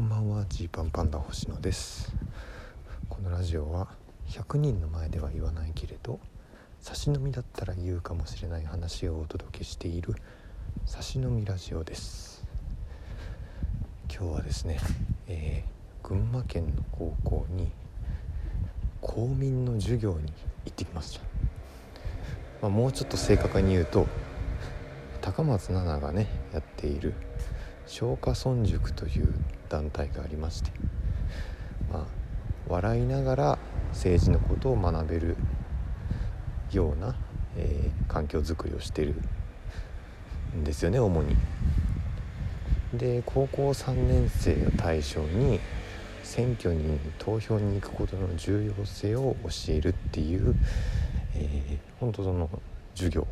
こんばんはジーパンパンダ星野です。このラジオは100人の前では言わないけれど差し飲みだったら言うかもしれない話をお届けしている差し飲みラジオです。今日はですね、えー、群馬県の高校に公民の授業に行ってきました、まあ、もうちょっと正確に言うと高松菜奈がねやっている松下村塾という団体がありましてまあ笑いながら政治のことを学べるような、えー、環境づくりをしてるんですよね主に。で高校3年生を対象に選挙に投票に行くことの重要性を教えるっていう、えー、本当その授業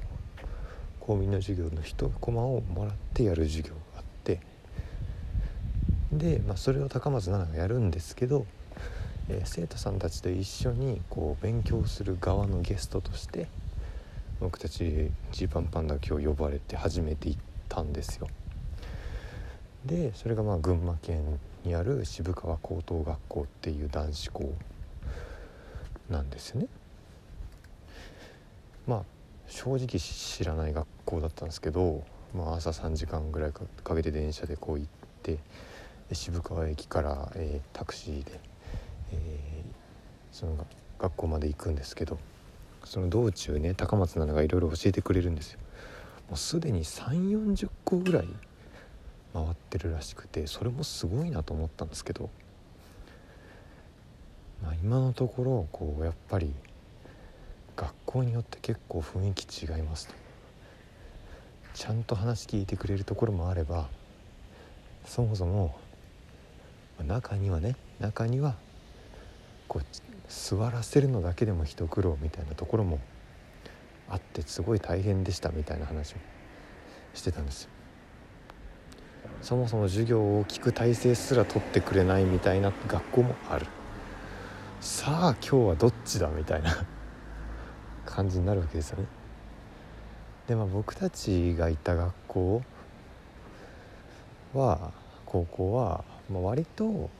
公民の授業の一コマをもらってやる授業で、まあ、それを高松菜奈がやるんですけど、えー、生徒さんたちと一緒にこう勉強する側のゲストとして僕たちジーパンパンダ今日呼ばれて初めて行ったんですよ。でそれがまあ群馬県にある渋川高等学校っていう男子校なんですよね。まあ正直知らない学校だったんですけど、まあ、朝3時間ぐらいかけて電車でこう行って渋川駅から、えー、タクシーで、えー、その学校まで行くんですけどその道中ね高松菜奈がいろいろ教えてくれるんですよ。もうすでに3 4 0校ぐらい回ってるらしくてそれもすごいなと思ったんですけど、まあ、今のところこうやっぱり学校によって結構雰囲気違いますとちゃんと話聞いてくれるところもあればそもそも中にはね中にはこう座らせるのだけでも一苦労みたいなところもあってすごい大変でしたみたいな話をしてたんですよ。そもそも授業を聞く体制すら取ってくれないみたいな学校もあるさあ今日はどっちだみたいな 感じになるわけですよねでまあ僕たちがいた学校は高校は、まあ、割と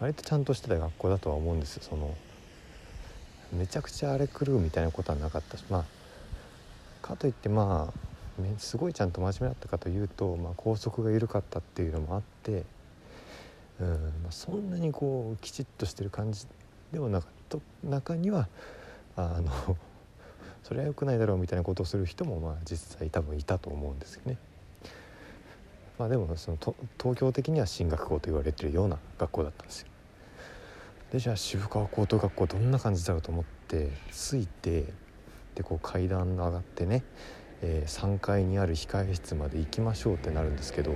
割とちゃんとしてた学校だとは思うんですよそのめちゃくちゃ荒れ狂うみたいなことはなかったしまあかといってまあすごいちゃんと真面目だったかというと、まあ、校則が緩かったっていうのもあってうん、まあ、そんなにこうきちっとしてる感じではなかった中にはあの それは良くないだろうみたいなことをする人もまあ実際多分いたと思うんですよね。まあ、でもその東京的には進学校と言われてるような学校だったんですよ。でじゃあ渋川高等学校どんな感じだろうと思って着いてでこう階段上がってねえー、3階にある控え室まで行きましょうってなるんですけど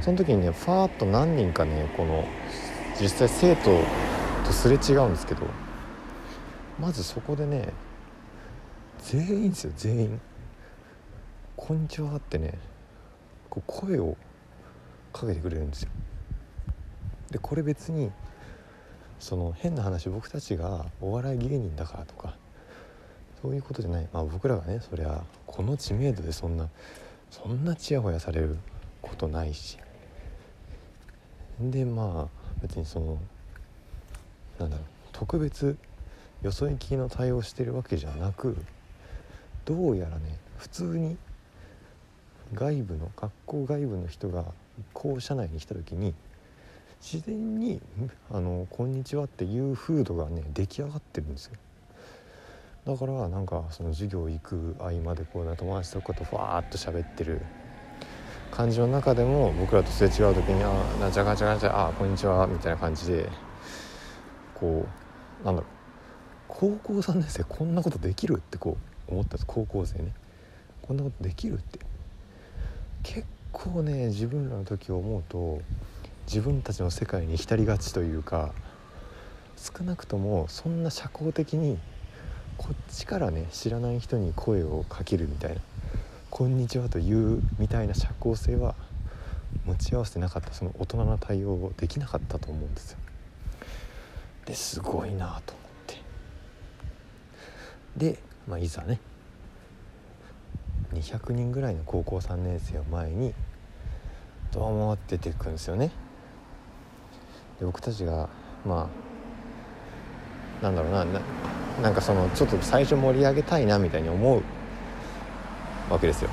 その時にねファーッと何人かねこの実際生徒とすれ違うんですけどまずそこでね全員ですよ全員「こんにちは」ってねこう声をかけてくれるんですよ。でこれ別にその変な話僕たちがお笑い芸人だからとかそういうことじゃない。まあ僕らがねそりゃこの知名度でそんなそんなちやほやされることないし。でまあ別にそのなんだろう特別よそ行きの対応してるわけじゃなくどうやらね普通に外部の学校外部の人が校舎内に来た時に自然に「あのこんにちは」っていう風土がね出来上がってるんですよ。だからなんかその授業行く合間でこう友達とかとファーッと喋ってる感じの中でも僕らとすれ違う時に「あなちゃがちゃがちゃあこんにちは」みたいな感じでこうなんだろう高校3年生こんなことできる？ってこう思ったんです。高校生ねこんなことできる？って。結構ね自分らの時を思うと自分たちの世界に浸りがちというか少なくともそんな社交的にこっちからね知らない人に声をかけるみたいな「こんにちは」と言うみたいな社交性は持ち合わせてなかったその大人な対応をできなかったと思うんですよ。ですごいなと思ってで、まあ、いざね200人ぐらいの高校3年生を前に「どうも」って出てくるんですよね。で僕たちがまあなんだろうなななんかそのちょっと最初盛り上げたいなみたいに思うわけですよ。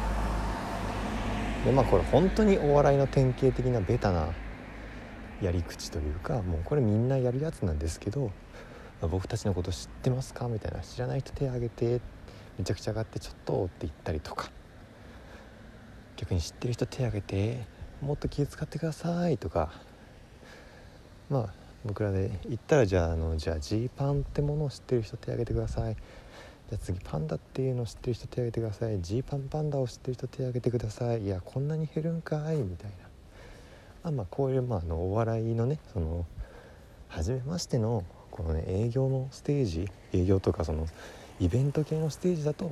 でまあこれ本当にお笑いの典型的なベタなやり口というかもうこれみんなやるやつなんですけど僕たちのこと知ってますか？みたいな。知らない人手挙げてってめちゃくちゃ上がってちょっとって言ったりとか。逆に知ってる人手挙げてもっと気遣ってくださいとか。まあ僕らで言ったらじゃああのじゃあジーパンってものを知ってる人手挙げてください。じゃあ次パンダっていうのを知ってる人手挙げてください。ジーパンパンダを知ってる人手挙げてください。いやこんなに減るんかい。みたいな。あまあこういうまああのお笑いのねその初めましてのこのね営業のステージ。営業とかそのイベント系のステージだと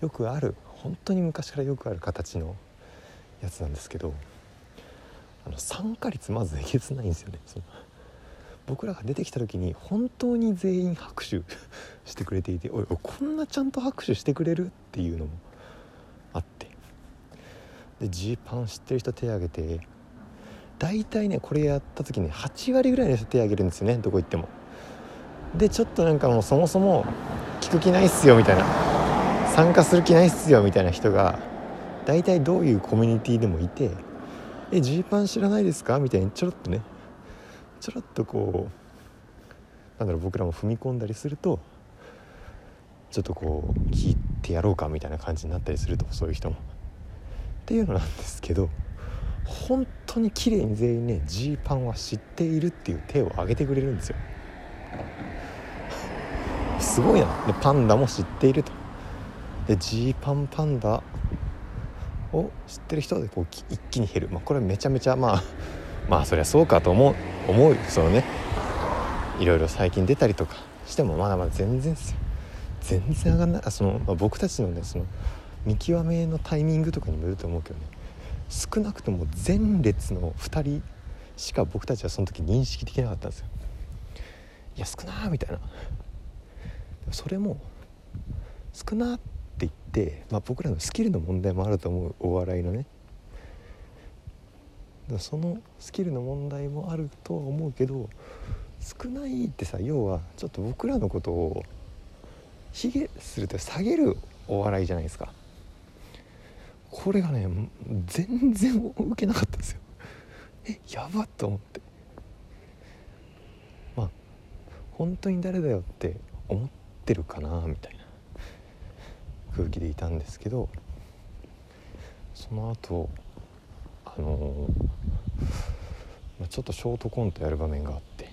よくある本当に昔からよくある形のやつなんですけどあの参加率まずえげつないんですよね。その僕らが出てきた時に本当に全員拍手 してくれていておいおこんなちゃんと拍手してくれるっていうのもあって。でジーパン知ってる人手挙げて大体ねこれやった時に8割ぐらいの人手挙げるんですよねどこ行っても。でちょっとなんかもうそもそもく気ないっすよみたいな参加する気ないっすよみたいな人が大体どういうコミュニティでもいて「えジーパン知らないですか?」みたいにちょろっとねちょろっとこうなんだろう僕らも踏み込んだりするとちょっとこう聞いてやろうかみたいな感じになったりするとそういう人も。っていうのなんですけど本当に綺麗に全員ねジーパンは知っているっていう手を挙げてくれるんですよすごいな。でパンダも知っていると。でジーパンパンダを知ってる人でこう一気に減る、まあ、これめちゃめちゃまあ まあそりゃそうかと思う思うそのね。いろいろ最近出たりとかしてもまだまだ全然ですよ。全然上がんない。その、まあ、僕たちのねその見極めのタイミングとかにもよると思うけどね。少なくとも前列の2人しか僕たちはその時認識できなかったんですよ。いや少なみたいな。それも少なって言って、まあ、僕らのスキルの問題もあると思うお笑いのね。そのスキルの問題もあるとは思うけど少ないってさ要はちょっと僕らのことを卑下すると下げるお笑いじゃないですか。これがね全然受けなかったんですよ。えやばっと思って。まあ本当に誰だよって思っててるかなみたいな空気でいたんですけどその後あの、ちょっとショートコントやる場面があって、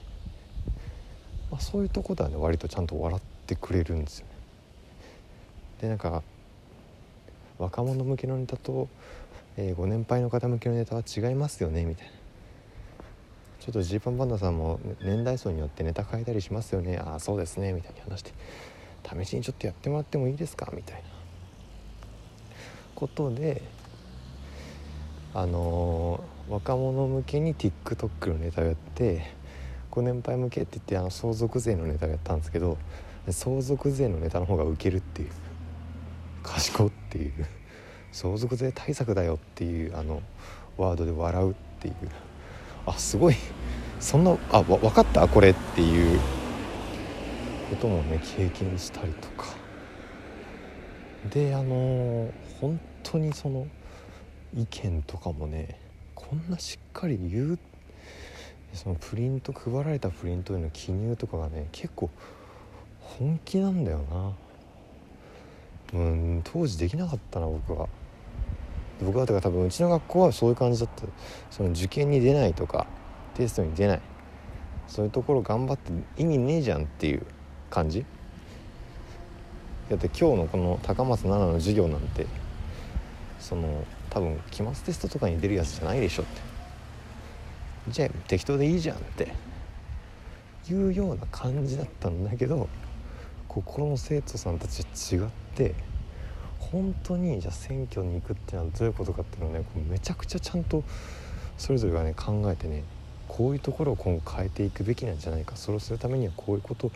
まあ、そういうとこではね割とちゃんと笑ってくれるんですよね。でなんか若者向けのネタと、えー、ご年配の方向けのネタは違いますよねみたいな。ちょっとジーパンパンダさんも年代層によってネタ変えたりしますよね。ああそうですね。みたいに話して試しにちょっとやってもらってもいいですか？みたいな。ことであのー、若者向けに TikTok のネタをやってご年配向けって言ってあの相続税のネタをやったんですけど相続税のネタの方がウケるっていう。賢っていう。相続税対策だよっていうあのワードで笑うっていう。あすごい。そんなあわ分かった？これっていう。こともね経験したりとか。であの本当にその意見とかもねこんなしっかり言うそのプリント配られたプリントへの記入とかがね結構本気なんだよな。うん当時できなかったな僕は。僕はだか多分うちの学校はそういう感じだった。その受験に出ないとかテストに出ない。そういうところ頑張って意味ねえじゃんっていう感じ。だって今日のこの高松奈々の授業なんてその多分期末テストとかに出るやつじゃないでしょって。じゃあ適当でいいじゃんって。いうような感じだったんだけどここの生徒さんたちは違って本当にじゃあ選挙に行くっていうのはどういうことかっていうのをねめちゃくちゃちゃんとそれぞれがね考えてねこういうところを今後変えていくべきなんじゃないかそれをするためにはこういうことを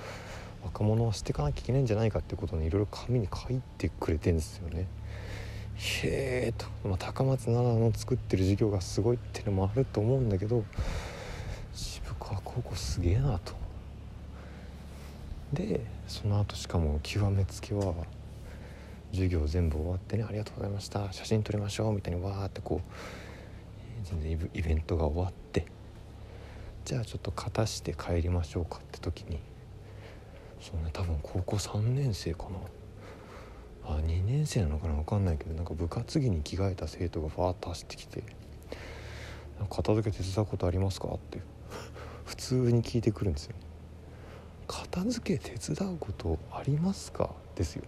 若者はしていかなきゃいけないんじゃないかっていうことをねいろいろ紙に書いてくれてんですよね。へえと、まあ、高松奈々の作ってる授業がすごいっていうのもあると思うんだけど渋川高校すげえなとでその後しかも極めつけは授業全部終わってねありがとうございました。写真撮りましょう。みたいにわーってこう全然イベントが終わって。じゃあちょっと片して帰りましょうかって時にそうね多分高校3年生かな。あ2年生なのかな？分かんないけどなんか部活着に着替えた生徒がファーッと走ってきて「片付け手伝うことありますか?」って普通に聞いてくるんですよ。片付け手伝うことありますか？ですよ。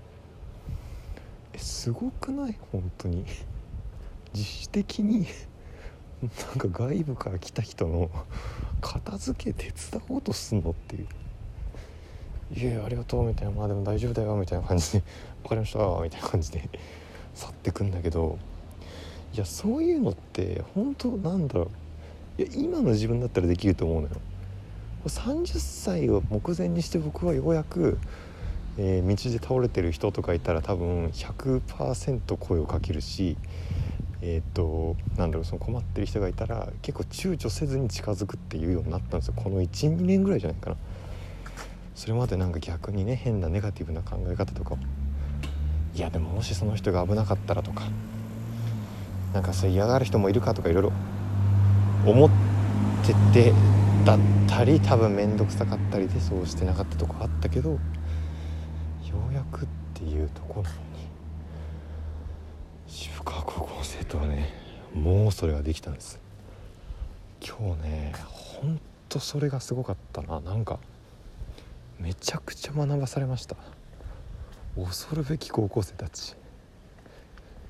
すごくない？本当に。自主的になんか外部から来た人の片付け手伝おうとすんのっていう「いやありがとう」みたいな「まあでも大丈夫だよ」みたいな感じで「分かりました」みたいな感じで。去ってくんだけど。いやそういうのって本当なんだろう。いや今の自分だったらできると思うのよ。30歳を目前にして僕はようやく、えー、道で倒れてる人とかいたら多分100%声をかけるしえっ、となんだろうその困ってる人がいたら結構躊躇せずに近づくっていうようになったんですよ。この12年ぐらいじゃないかな。それまでなんか逆にね変なネガティブな考え方とかいやでももしその人が危なかったらとか。なんかそう嫌がる人もいるかとかいろいろ。思っててだったり多分面倒くさかったりでそうしてなかったとこあったけどくっていうところに渋川高校生とはねもうそれができたんです。今日ねほんとそれがすごかったな。なんかめちゃくちゃ学ばされました。恐るべき高校生たち。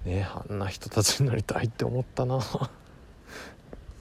ねあんな人たちになりたいって思ったな。